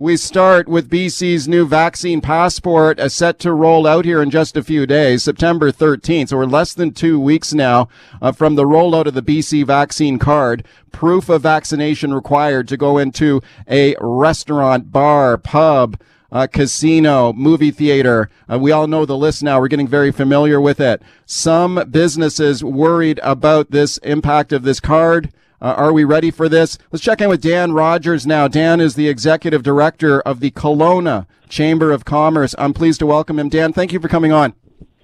we start with BC's new vaccine passport uh, set to roll out here in just a few days, September 13th. So we're less than two weeks now uh, from the rollout of the BC vaccine card. Proof of vaccination required to go into a restaurant, bar, pub, uh, casino, movie theater. Uh, we all know the list now. We're getting very familiar with it. Some businesses worried about this impact of this card. Uh, are we ready for this? Let's check in with Dan Rogers now. Dan is the executive director of the Kelowna Chamber of Commerce. I'm pleased to welcome him. Dan, thank you for coming on.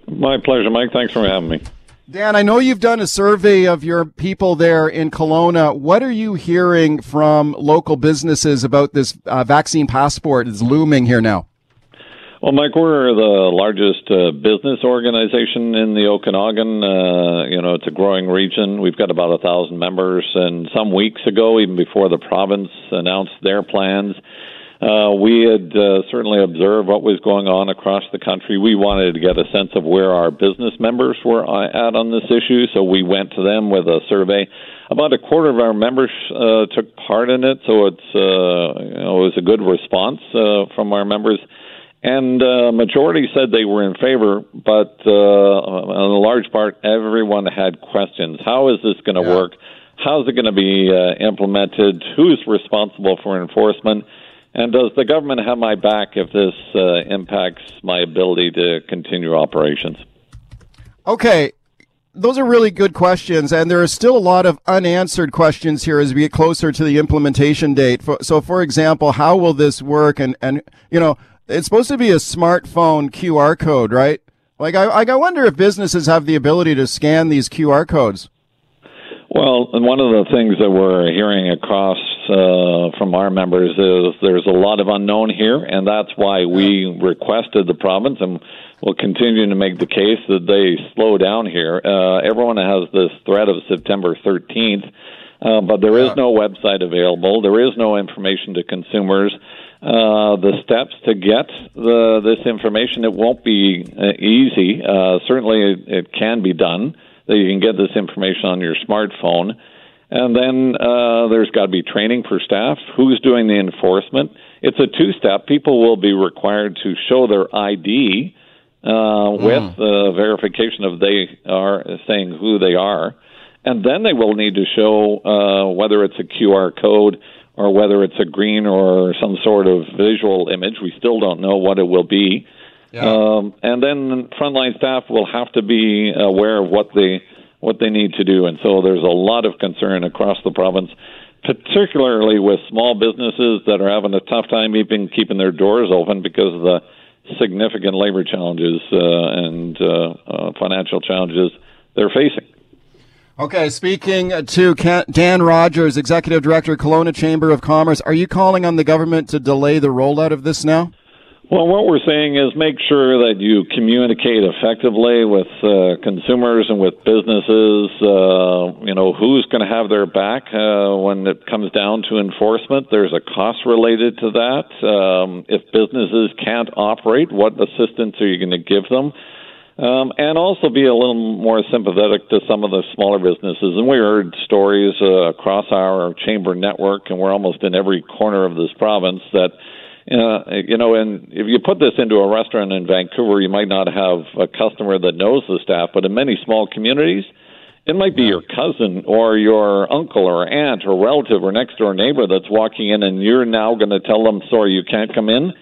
My pleasure, Mike. Thanks for having me. Dan, I know you've done a survey of your people there in Kelowna. What are you hearing from local businesses about this uh, vaccine passport that's looming here now? Well, Mike, we're the largest uh, business organization in the Okanagan. Uh, you know, it's a growing region. We've got about a thousand members, and some weeks ago, even before the province announced their plans, uh, we had uh, certainly observed what was going on across the country. We wanted to get a sense of where our business members were uh, at on this issue, so we went to them with a survey. About a quarter of our members uh, took part in it, so it's you know, it was a good response from our members and uh, majority said they were in favor, but uh, in a large part, everyone had questions. How is this going to yeah. work? How's it going to be uh, implemented? Who's responsible for enforcement? And does the government have my back if this uh, impacts my ability to continue operations? Okay, those are really good questions, and there are still a lot of unanswered questions here as we get closer to the implementation date. So, for example, how will this work? And and you know, it's supposed to be a smartphone QR code, right? Like, I, I wonder if businesses have the ability to scan these QR codes. Well, and one of the things that we're hearing across uh, from our members is there's a lot of unknown here, and that's why we requested the province, and will continue to make the case that they slow down here. Uh, everyone has this threat of September 13th, uh, but there is no website available. There is no information to consumers uh, the steps to get the, this information. It won't be uh, easy. Uh, certainly, it, it, can be done. That you can get this information on your smartphone, and then uh, there's got to be training for staff. Who's doing the enforcement? It's a two-step. People will be required to show their ID mm. with the verification of they are saying who they are, and then they will need to show uh, whether it's a QR code or whether it's a green or some sort of visual image. We still don't know what it will be. Yeah. Um, and then frontline staff will have to be aware of what they what they need to do. And so there's a lot of concern across the province, particularly with small businesses that are having a tough time even keeping their doors open because of the significant labor challenges uh, and uh, uh, financial challenges they're facing. Okay, speaking to Dan Rogers, Executive Director, Kelowna Chamber of Commerce, are you calling on the government to delay the rollout of this now? Well, what we're saying is make sure that you communicate effectively with uh, consumers and with businesses. Uh, you know, who's going to have their back uh, when it comes down to enforcement? There's a cost related to that. Um, if businesses can't operate, what assistance are you going to give them? Um, and also be a little more sympathetic to some of the smaller businesses. And we heard stories uh, across our chamber network, and we're almost in every corner of this province that. Uh, you know, and if you put this into a restaurant in Vancouver, you might not have a customer that knows the staff, but in many small communities, it might be your cousin or your uncle or aunt or relative or next door neighbor that's walking in, and you're now going to tell them, sorry, you can't come in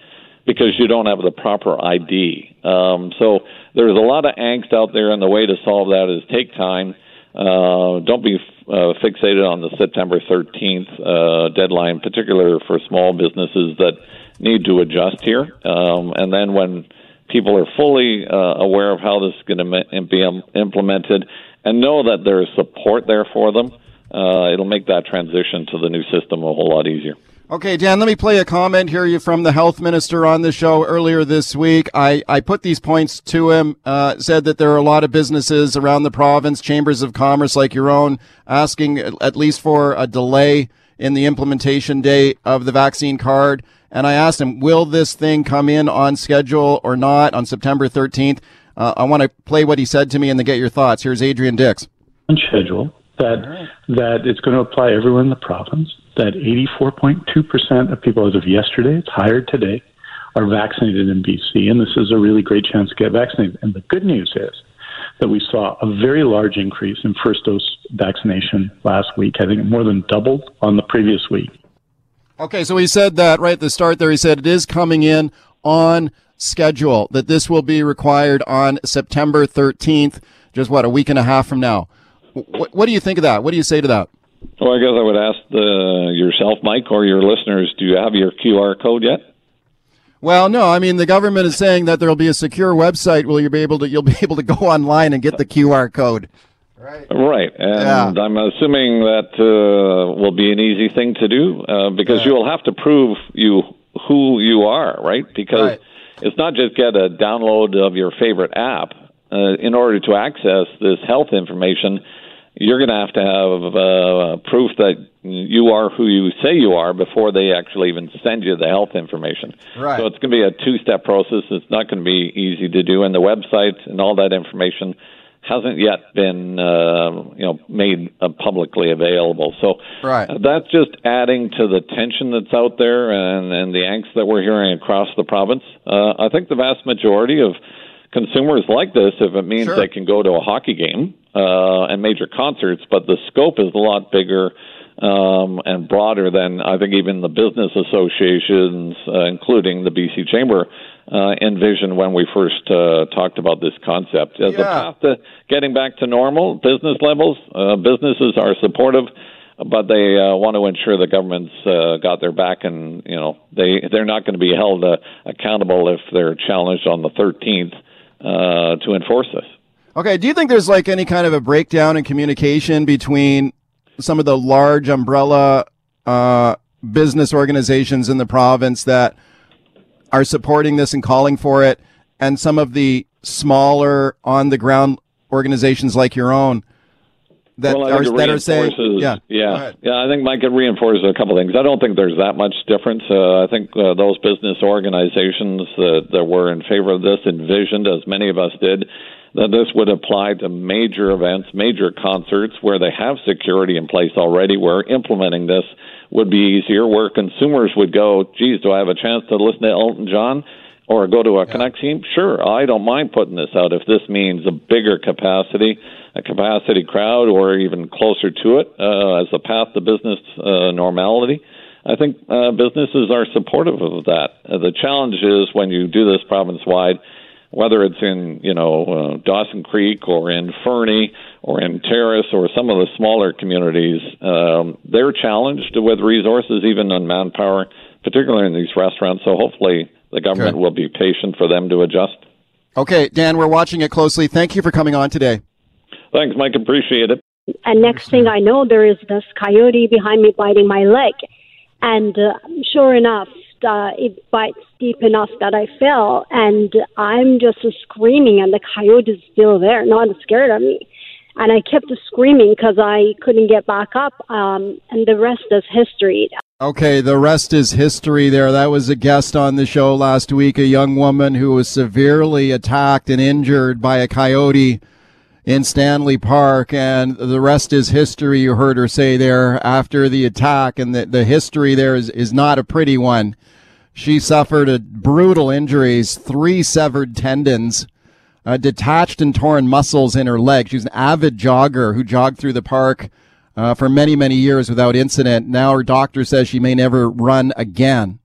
because you don't have the proper ID. Um, so there's a lot of angst out there, and the way to solve that is take time. Uh, don't be uh, fixated on the September 13th uh, deadline, particularly for small businesses that need to adjust here. Um, and then when people are fully uh, aware of how this is going to be implemented and know that there is support there for them, uh, it'll make that transition to the new system a whole lot easier. Okay, Dan, let me play a comment here from the health minister on the show earlier this week. I, I put these points to him, uh, said that there are a lot of businesses around the province, chambers of commerce like your own, asking at least for a delay in the implementation date of the vaccine card. And I asked him, will this thing come in on schedule or not on September 13th? Uh, I want to play what he said to me and then get your thoughts. Here's Adrian Dix. On schedule that, that it's going to apply everywhere in the province that 84.2% of people as of yesterday, it's higher today, are vaccinated in BC. And this is a really great chance to get vaccinated. And the good news is that we saw a very large increase in first dose vaccination last week. I think it more than doubled on the previous week. Okay, so he said that right at the start there. He said it is coming in on schedule, that this will be required on September 13th, just what, a week and a half from now. What, what do you think of that? What do you say to that? Well, I guess I would ask the, yourself, Mike, or your listeners, do you have your QR code yet? Well, no. I mean, the government is saying that there will be a secure website where you'll be able to you'll be able to go online and get the QR code. Right. Right. And yeah. I'm assuming that uh, will be an easy thing to do uh, because yeah. you'll have to prove you who you are, right? Because right. it's not just get a download of your favorite app. Uh, in order to access this health information, you're going to have to have uh, proof that you are who you say you are before they actually even send you the health information. Right. So it's going to be a two-step process. It's not going to be easy to do, and the website and all that information hasn't yet been uh, you know made uh, publicly available. So right. uh, that's just adding to the tension that's out there and, and the angst that we're hearing across the province. Uh, I think the vast majority of consumers like this if it means sure. they can go to a hockey game uh, and major concerts, but the scope is a lot bigger um, and broader than I think even the business associations, uh, including the BC Chamber, uh, envisioned when we first uh, talked about this concept. As yeah. a path to getting back to normal, business levels, uh, businesses are supportive but they uh, want to ensure the government's uh, got their back, and you know they they're not going to be held uh, accountable if they're challenged on the 13th uh, to enforce this. Okay, do you think there's like any kind of a breakdown in communication between some of the large umbrella uh, business organizations in the province that are supporting this and calling for it, and some of the smaller on the ground organizations like your own that well, are that are saying, yeah, yeah, yeah. I think Mike could reinforce a couple things. I don't think there's that much difference. Uh, I think uh, those business organizations that, that were in favor of this envisioned, as many of us did, that this would apply to major events, major concerts where they have security in place already, where implementing this would be easier, where consumers would go, geez, do I have a chance to listen to Elton John? Or go to a yeah. Connect team? Sure, I don't mind putting this out if this means a bigger capacity a capacity crowd or even closer to it uh, as a path to business uh, normality. I think uh, businesses are supportive of that. Uh, the challenge is when you do this province wide, whether it's in you know uh, Dawson Creek or in Fernie or in Terrace or some of the smaller communities, um, they're challenged with resources, even on manpower, particularly in these restaurants. So hopefully the government will be patient for them to adjust. Okay, Dan, we're watching it closely. Thank you for coming on today. Thanks, Mike. Appreciate it. And next thing I know, there is this coyote behind me biting my leg. And uh, sure enough, uh, it bites deep enough that I fell. And I'm just screaming, and the coyote is still there, not scared of me. And I kept screaming because I couldn't get back up. Um, and the rest is history. Okay, the rest is history there. That was a guest on the show last week, a young woman who was severely attacked and injured by a coyote in Stanley Park, and the rest is history. You heard her say there after the attack, and the, the history there is, is not a pretty one. She suffered a brutal injuries, three severed tendons, uh, detached and torn muscles in her leg. She was an avid jogger who jogged through the park uh, for many, many years without incident. Now her doctor says she may never run again.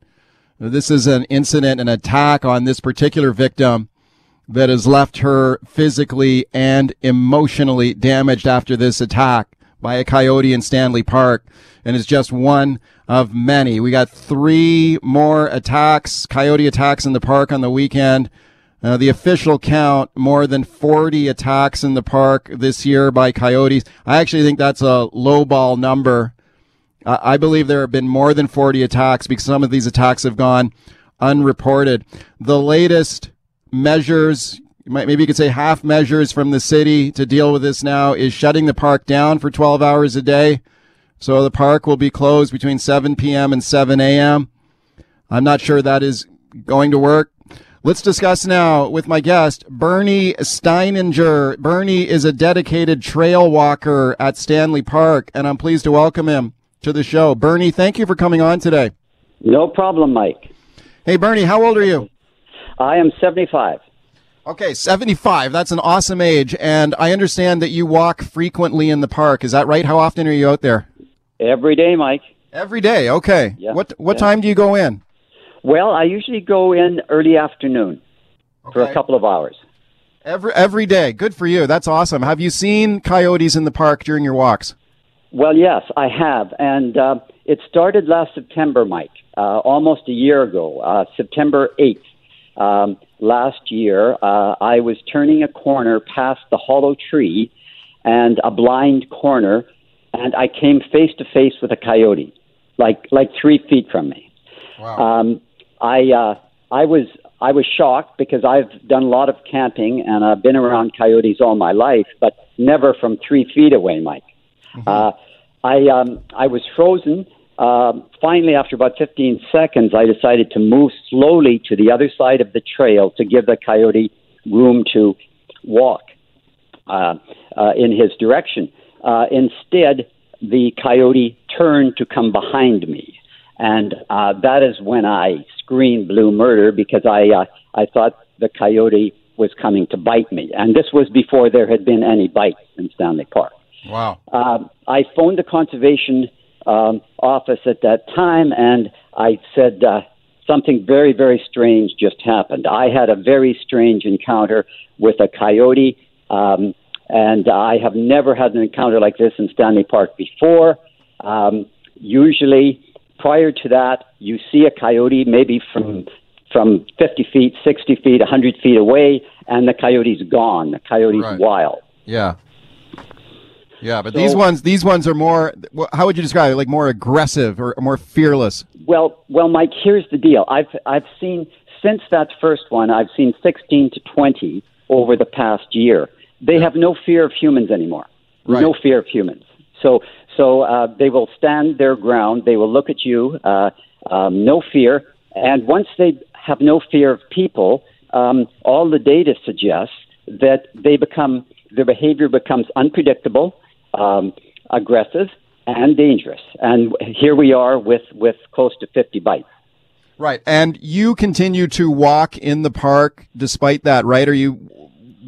This is an incident, an attack on this particular victim that has left her physically and emotionally damaged after this attack by a coyote in Stanley Park and is just one of many. We got three more attacks, coyote attacks in the park on the weekend. Uh, the official count, more than 40 attacks in the park this year by coyotes. I actually think that's a lowball number. Uh, I believe there have been more than 40 attacks because some of these attacks have gone unreported. The latest measures, maybe you could say half measures from the city to deal with this now is shutting the park down for 12 hours a day. So the park will be closed between 7 p.m. and 7 a.m. I'm not sure that is going to work. Let's discuss now with my guest, Bernie Steininger. Bernie is a dedicated trail walker at Stanley Park, and I'm pleased to welcome him to the show. Bernie, thank you for coming on today. No problem, Mike. Hey, Bernie, how old are you? I am 75. Okay, 75. That's an awesome age. And I understand that you walk frequently in the park. Is that right? How often are you out there? Every day, Mike. Every day. Okay. Yeah, What what yeah. time do you go in? Well, I usually go in early afternoon for a couple of hours. Every every day. Good for you. That's awesome. Have you seen coyotes in the park during your walks? Well, yes, I have. And uh, it started last September, Mike, uh, almost a year ago, uh, September 8th. Um, last year, uh, I was turning a corner past the hollow tree and a blind corner, and I came face to face with a coyote, like like three feet from me. Um, I uh, I was I was shocked because I've done a lot of camping and I've been around coyotes all my life, but never from three feet away, Mike. Uh, I um, I was frozen. Uh, finally, after about 15 seconds, I decided to move slowly to the other side of the trail to give the coyote room to walk uh, uh, in his direction. Uh, instead, the coyote turned to come behind me, and uh, that is when I screamed blue murder because I uh, I thought the coyote was coming to bite me, and this was before there had been any bites in Stanley Park. Wow. Uh, I phoned the conservation um, office at that time, and I said uh, something very, very strange just happened. I had a very strange encounter with a coyote, um, and I have never had an encounter like this in Stanley Park before. Um, usually, prior to that, you see a coyote maybe from from 50 feet, 60 feet, 100 feet away, and the coyote's gone. The coyote's Right. wild. Yeah. Yeah, but So- these ones these ones are more how would you describe it? Like more aggressive or more fearless. Well, well, Mike. Here's the deal. I've I've seen since that first one. I've seen 16 to 20 over the past year. They have no fear of humans anymore. Right. No fear of humans. So so uh, they will stand their ground. They will look at you. Uh, um, no fear. And once they have no fear of people, um, all the data suggests that they become their behavior becomes unpredictable, um, aggressive, and dangerous. And here we are with with close to 50 bites. Right. And you continue to walk in the park despite that, right? Are you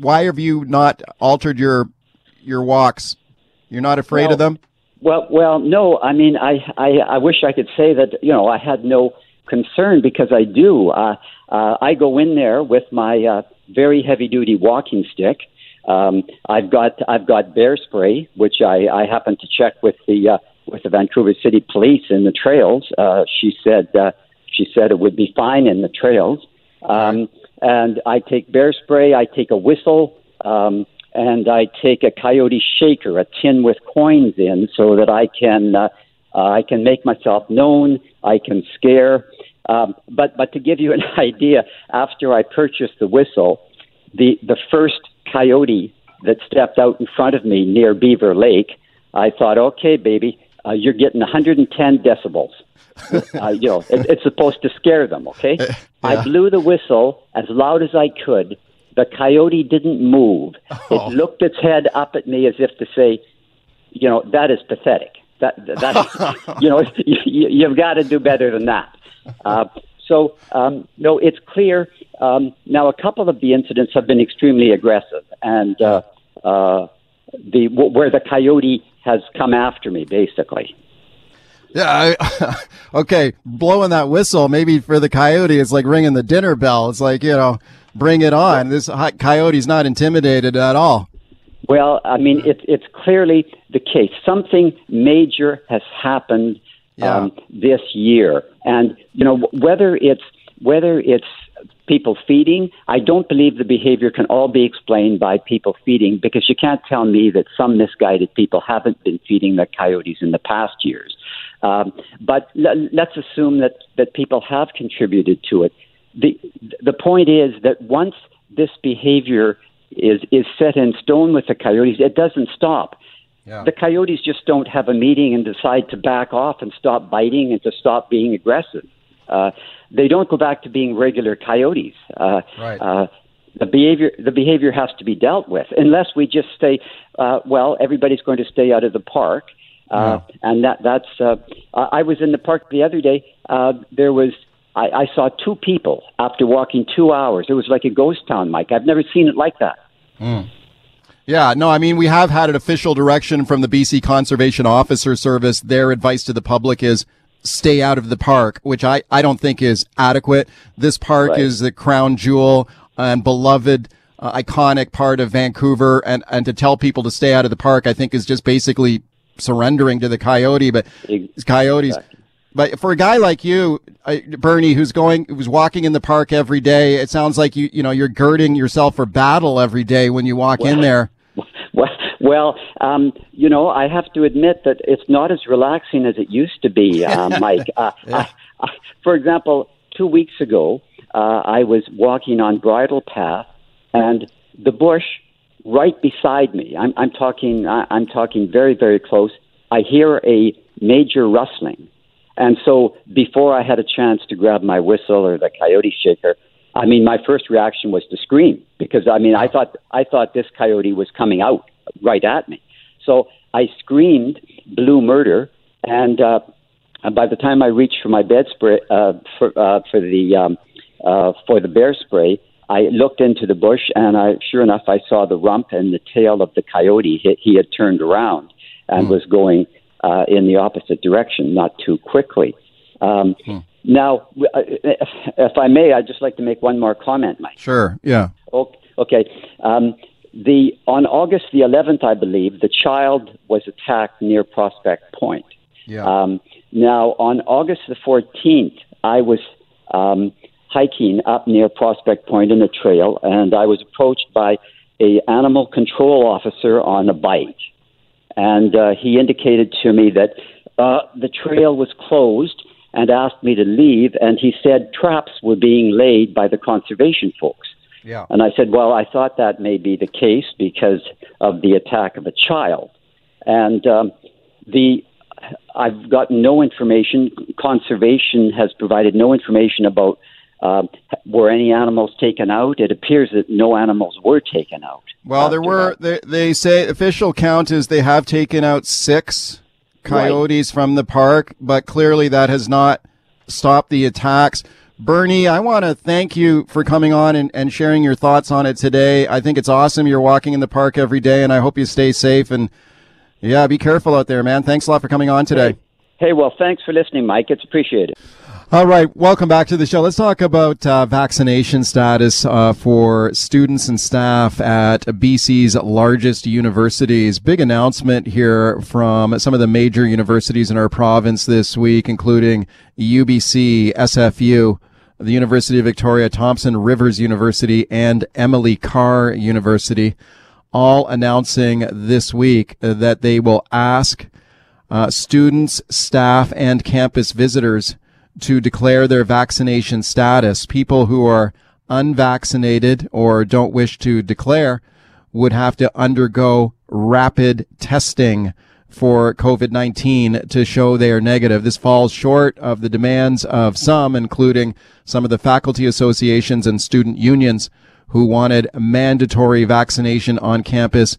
why have you not altered your your walks? You're not afraid Well, of them? Well, well, no. I mean, I, I, I wish I could say that you know I had no concern because I do. Uh, uh, I go in there with my uh, very heavy duty walking stick. Um, I've got I've got bear spray, which I, I happen to check with the uh, with the Vancouver City Police in the trails. Uh, she said uh, she said it would be fine in the trails. Um, and I take bear spray. I take a whistle. Um, and I take a coyote shaker, a tin with coins in, so that I can uh, uh, I can make myself known. I can scare. Um, but but to give you an idea, after I purchased the whistle, the the first coyote that stepped out in front of me near Beaver Lake, I thought, okay, baby, uh, you're getting 110 decibels. uh, you know, it, it's supposed to scare them. Okay, I blew the whistle as loud as I could. The coyote didn't move. It looked its head up at me as if to say, you know, that is pathetic. That that you know, you, you've got to do better than that. So um, no, it's clear. Um, now, a couple of the incidents have been extremely aggressive, and uh, uh, the where the coyote has come after me, basically. Yeah. I, okay. Blowing that whistle, maybe for the coyote, it's like ringing the dinner bell. It's like, you know, bring it on. This hi- coyote's not intimidated at all. Well, I mean, it, it's clearly the case. Something major has happened um, this year, and you know whether it's whether it's people feeding. I don't believe the behavior can all be explained by people feeding because you can't tell me that some misguided people haven't been feeding the coyotes in the past years. Um, but l- let's assume that that people have contributed to it. the The point is that once this behavior is is set in stone with the coyotes, it doesn't stop. Yeah. The coyotes just don't have a meeting and decide to back off and stop biting and to stop being aggressive. Uh, they don't go back to being regular coyotes. Uh, Right. uh, the behavior the behavior has to be dealt with unless we just say, uh, well, everybody's going to stay out of the park Uh, And that that's. Uh, I I was in the park the other day. Uh, there was. I, I saw two people after walking two hours. It was like a ghost town, Mike. I've never seen it like that. Yeah, no, I mean, we have had an official direction from the BC Conservation Officer Service. Their advice to the public is stay out of the park, which I, I don't think is adequate. This park Right. is the crown jewel and beloved, uh, iconic part of Vancouver. And, and to tell people to stay out of the park, I think is just basically surrendering to the coyote, but Ex- coyotes. But for a guy like you, uh, Bernie, who's going, who's walking in the park every day, it sounds like you, you know, you're girding yourself for battle every day when you walk in there. Well, um, you know, I have to admit that it's not as relaxing as it used to be, um, Mike. Uh, I, I, for example, two weeks ago, uh, I was walking on Bridle Path, and the bush right beside me. I'm, I'm talking. I, I'm talking very, very close. I hear a major rustling, and so before I had a chance to grab my whistle or the coyote shaker, I mean, my first reaction was to scream because I mean, I thought I thought this coyote was coming out right at me. So I screamed blue murder, and uh, by the time I reached for my bed spray uh, for uh, for the um, uh, for the bear spray, I looked into the bush, and I sure enough I saw the rump and the tail of the coyote. He, he had turned around and was going uh, in the opposite direction, not too quickly. Um, Now, uh, if, if I may, I'd just like to make one more comment, Mike. Sure. Yeah. Okay. Um, the on August the 11th, I believe, the child was attacked near Prospect Point. Yeah. Um, now, on August the 14th, I was um, hiking up near Prospect Point in a trail, and I was approached by a animal control officer on a bike, and uh, he indicated to me that uh, the trail was closed and asked me to leave, and he said traps were being laid by the conservation folks. Yeah. And I said, well, I thought that may be the case because of the attack of a child. And um, the I've gotten no information. Conservation has provided no information about um, were any animals taken out. It appears that no animals were taken out. Well, there were. They, they say official count is they have taken out six coyotes from the park, but clearly that has not stopped the attacks. Bernie, I want to thank you for coming on and, and sharing your thoughts on it today. I think it's awesome. You're walking in the park every day, and I hope you stay safe. And yeah, be careful out there, man. Thanks a lot for coming on today. Hey, well, thanks for listening, Mike. It's appreciated. All right, welcome back to the show. Let's talk about uh, vaccination status uh, for students and staff at BC's largest universities. Big announcement here from some of the major universities in our province this week, including UBC, SFU, the University of Victoria, Thompson Rivers University, and Emily Carr University, all announcing this week that they will ask uh, students, staff, and campus visitors to declare their vaccination status. People who are unvaccinated or don't wish to declare would have to undergo rapid testing for COVID-19 to show they are negative. This falls short of the demands of some, including some of the faculty associations and student unions who wanted mandatory vaccination on campus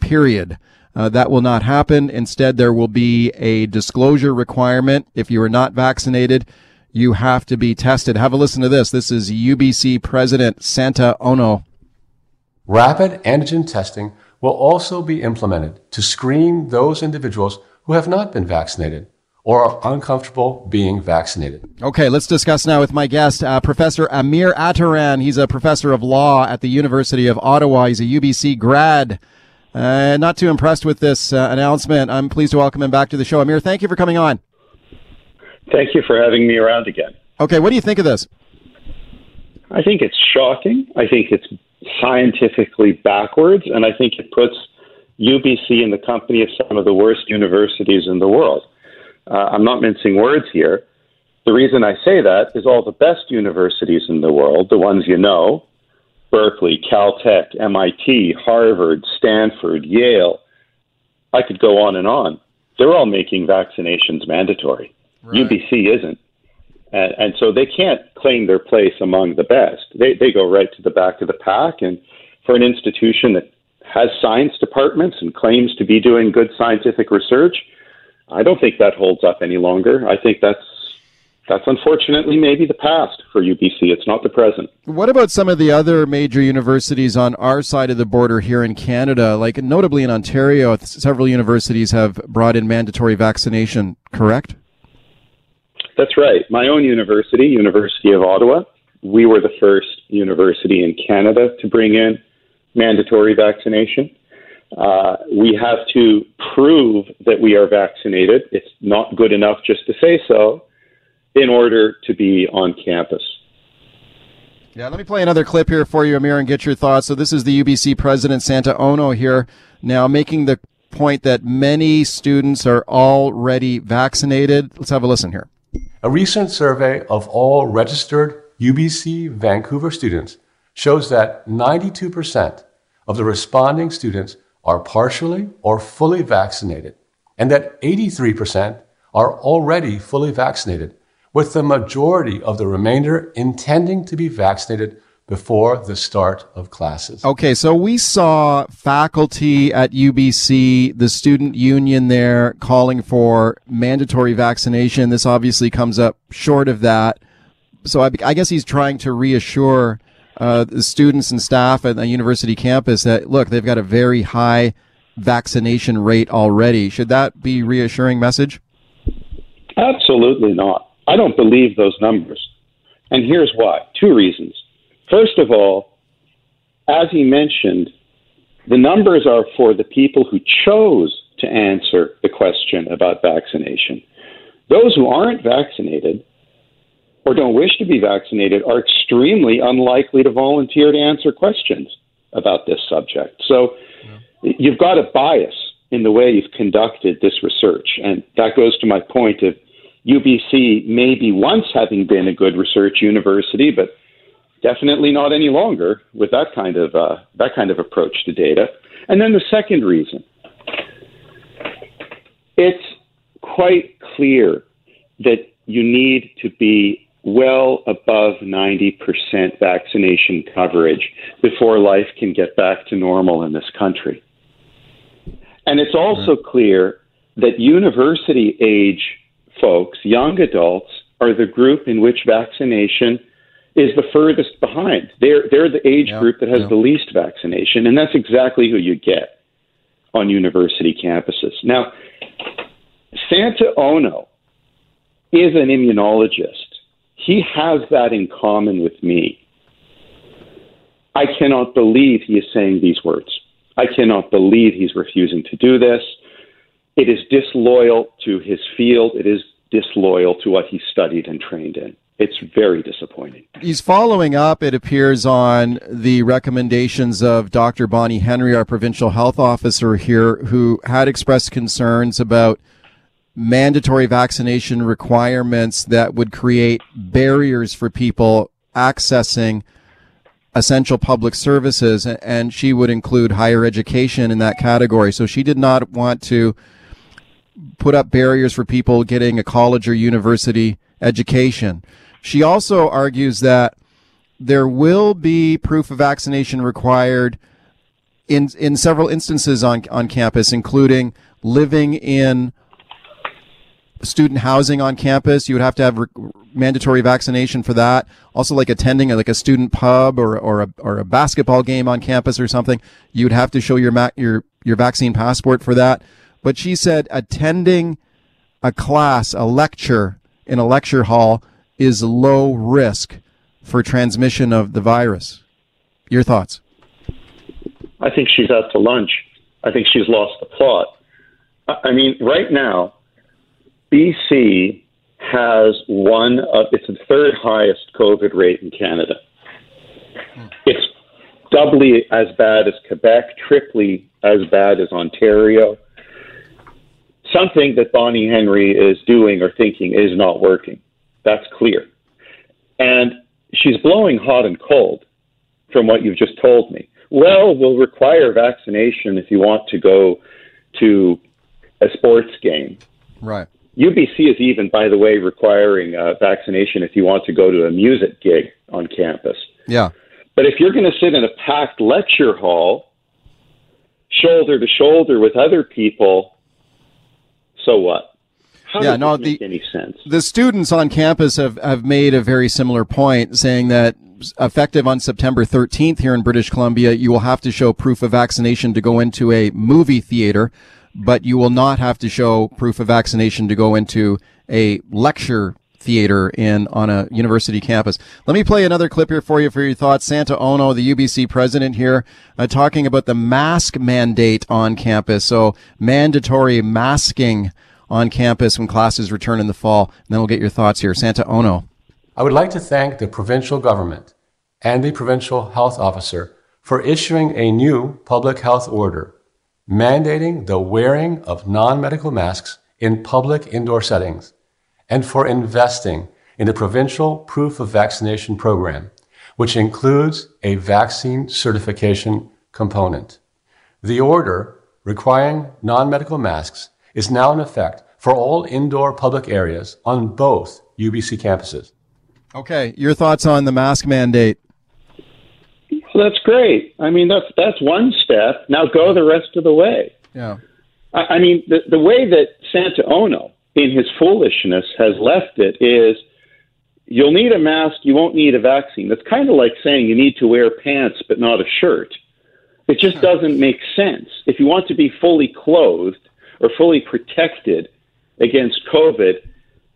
period. Uh, that will not happen. Instead, there will be a disclosure requirement. If you are not vaccinated, you have to be tested. Have a listen to this. This is UBC President Santa Ono. Rapid antigen testing will also be implemented to screen those individuals who have not been vaccinated or are uncomfortable being vaccinated. Okay, let's discuss now with my guest, uh, Professor Amir Attaran. He's a professor of law at the University of Ottawa. He's a UBC grad. Uh, not too impressed with this uh, announcement. I'm pleased to welcome him back to the show. Amir, thank you for coming on. Thank you for having me around again. Okay, what do you think of this? I think it's shocking. I think it's scientifically backwards, and I think it puts UBC in the company of some of the worst universities in the world. Uh, I'm not mincing words here. The reason I say that is all the best universities in the world, the ones you know, Berkeley, Caltech, MIT, Harvard, Stanford, Yale, I could go on and on. They're all making vaccinations mandatory. UBC isn't. And, and so they can't claim their place among the best. They, they go right to the back of the pack. And for an institution that has science departments and claims to be doing good scientific research, I don't think that holds up any longer. I think that's that's unfortunately maybe the past for UBC. It's not the present. What about some of the other major universities on our side of the border here in Canada? Like notably in Ontario, several universities have brought in mandatory vaccination, correct? That's right. My own university, University of Ottawa, we were the first university in Canada to bring in mandatory vaccination. Uh, we have to prove that we are vaccinated. It's not good enough just to say so in order to be on campus. Yeah, let me play another clip here for you, Amir, and get your thoughts. So, this is the UBC president, Santa Ono, here now making the point that many students are already vaccinated. Let's have a listen here. A recent survey of all registered UBC Vancouver students shows that 92% of the responding students are partially or fully vaccinated, and that 83% are already fully vaccinated with the majority of the remainder intending to be vaccinated before the start of classes. Okay, so we saw faculty at UBC, the student union there calling for mandatory vaccination. This obviously comes up short of that. So I, I guess he's trying to reassure uh, the students and staff at the university campus that look, they've got a very high vaccination rate already. Should that be reassuring message? Absolutely not. I don't believe those numbers. And here's why two reasons. First of all, as he mentioned, the numbers are for the people who chose to answer the question about vaccination. Those who aren't vaccinated or don't wish to be vaccinated are extremely unlikely to volunteer to answer questions about this subject. So yeah. you've got a bias in the way you've conducted this research. And that goes to my point of UBC maybe once having been a good research university, but definitely not any longer with that kind of uh, that kind of approach to data. And then the second reason, it's quite clear that you need to be well above 90% vaccination coverage before life can get back to normal in this country. And it's also clear that university age folks, young adults, are the group in which vaccination is the furthest behind. They're they're the age yeah, group that has yeah. the least vaccination, and that's exactly who you get on university campuses. Now, Santa Ono is an immunologist. He has that in common with me. I cannot believe he is saying these words. I cannot believe he's refusing to do this. It is disloyal to his field. It is disloyal to what he studied and trained in. It's very disappointing. He's following up, it appears, on the recommendations of Dr. Bonnie Henry, our provincial health officer here, who had expressed concerns about mandatory vaccination requirements that would create barriers for people accessing essential public services. And she would include higher education in that category. So she did not want to put up barriers for people getting a college or university education. She also argues that there will be proof of vaccination required in in several instances on on campus, including living in student housing on campus. You would have to have re- mandatory vaccination for that. Also, like attending a, like a student pub or or a or a basketball game on campus or something, you would have to show your ma- your your vaccine passport for that but she said attending a class, a lecture in a lecture hall is low risk for transmission of the virus. Your thoughts? I think she's out to lunch. I think she's lost the plot. I mean, right now, BC has one of it's the third highest COVID rate in Canada. It's doubly as bad as Quebec, triply as bad as Ontario something that Bonnie Henry is doing or thinking is not working. That's clear. And she's blowing hot and cold from what you've just told me. Well, we'll require vaccination if you want to go to a sports game. Right. UBC is even, by the way, requiring uh, vaccination if you want to go to a music gig on campus. Yeah. But if you're going to sit in a packed lecture hall, shoulder to shoulder with other people so what? How yeah, no, make the- any sense? The students on campus have, have made a very similar point, saying that effective on September 13th here in British Columbia, you will have to show proof of vaccination to go into a movie theater, but you will not have to show proof of vaccination to go into a lecture theater in on a university campus. Let me play another clip here for you for your thoughts. Santa Ono, the UBC president here, uh, talking about the mask mandate on campus. So mandatory masking on campus when classes return in the fall. And then we'll get your thoughts here. Santa Ono. I would like to thank the provincial government and the provincial health officer for issuing a new public health order mandating the wearing of non medical masks in public indoor settings and for investing in the provincial proof of vaccination program, which includes a vaccine certification component. The order requiring non medical masks is now in effect for all indoor public areas on both UBC campuses. Okay, your thoughts on the mask mandate? Well, that's great. I mean, that's that's one step. Now go the rest of the way. Yeah. I, I mean, the the way that Santa Ono, in his foolishness, has left it is, you'll need a mask, you won't need a vaccine. That's kind of like saying you need to wear pants but not a shirt. It just doesn't make sense. If you want to be fully clothed or fully protected against COVID,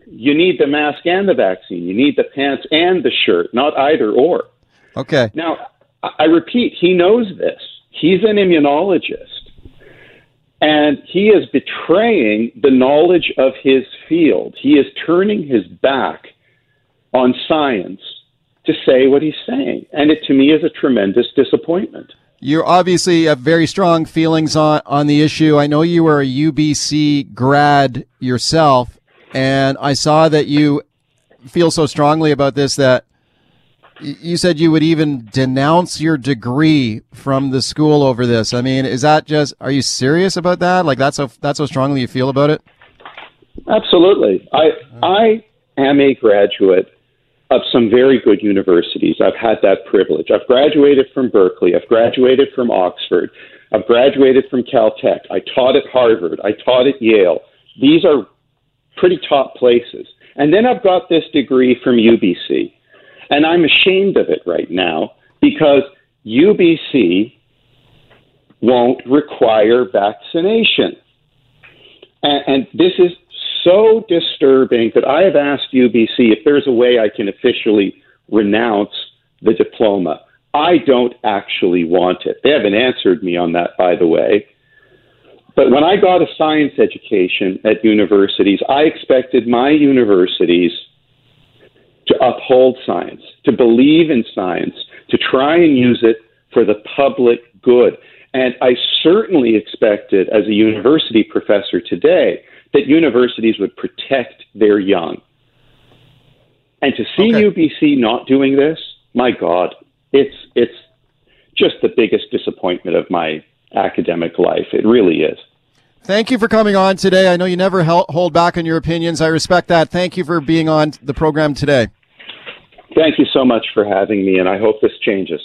you need the mask and the vaccine. You need the pants and the shirt, not either or. Okay. Now, I I repeat, he knows this. He's an immunologist. And he is betraying the knowledge of his field. He is turning his back on science to say what he's saying. And it, to me, is a tremendous disappointment. You obviously have very strong feelings on, on the issue. I know you were a UBC grad yourself, and I saw that you feel so strongly about this that you said you would even denounce your degree from the school over this. I mean, is that just, are you serious about that? Like that's how, that's how strongly you feel about it? Absolutely. I I am a graduate of some very good universities. I've had that privilege. I've graduated from Berkeley. I've graduated from Oxford. I've graduated from Caltech. I taught at Harvard. I taught at Yale. These are pretty top places. And then I've got this degree from UBC. And I'm ashamed of it right now because UBC won't require vaccination. And, and this is so disturbing that I have asked UBC if there's a way I can officially renounce the diploma. I don't actually want it. They haven't answered me on that, by the way. But when I got a science education at universities, I expected my universities to uphold science, to believe in science, to try and use it for the public good. And I certainly expected, as a university professor today, that universities would protect their young. And to see Okay. UBC not doing this, my God, it's it's just the biggest disappointment of my academic life. It really is. Thank you for coming on today. I know you never hold back on your opinions. I respect that. Thank you for being on the program today. Thank you so much for having me, and I hope this changes.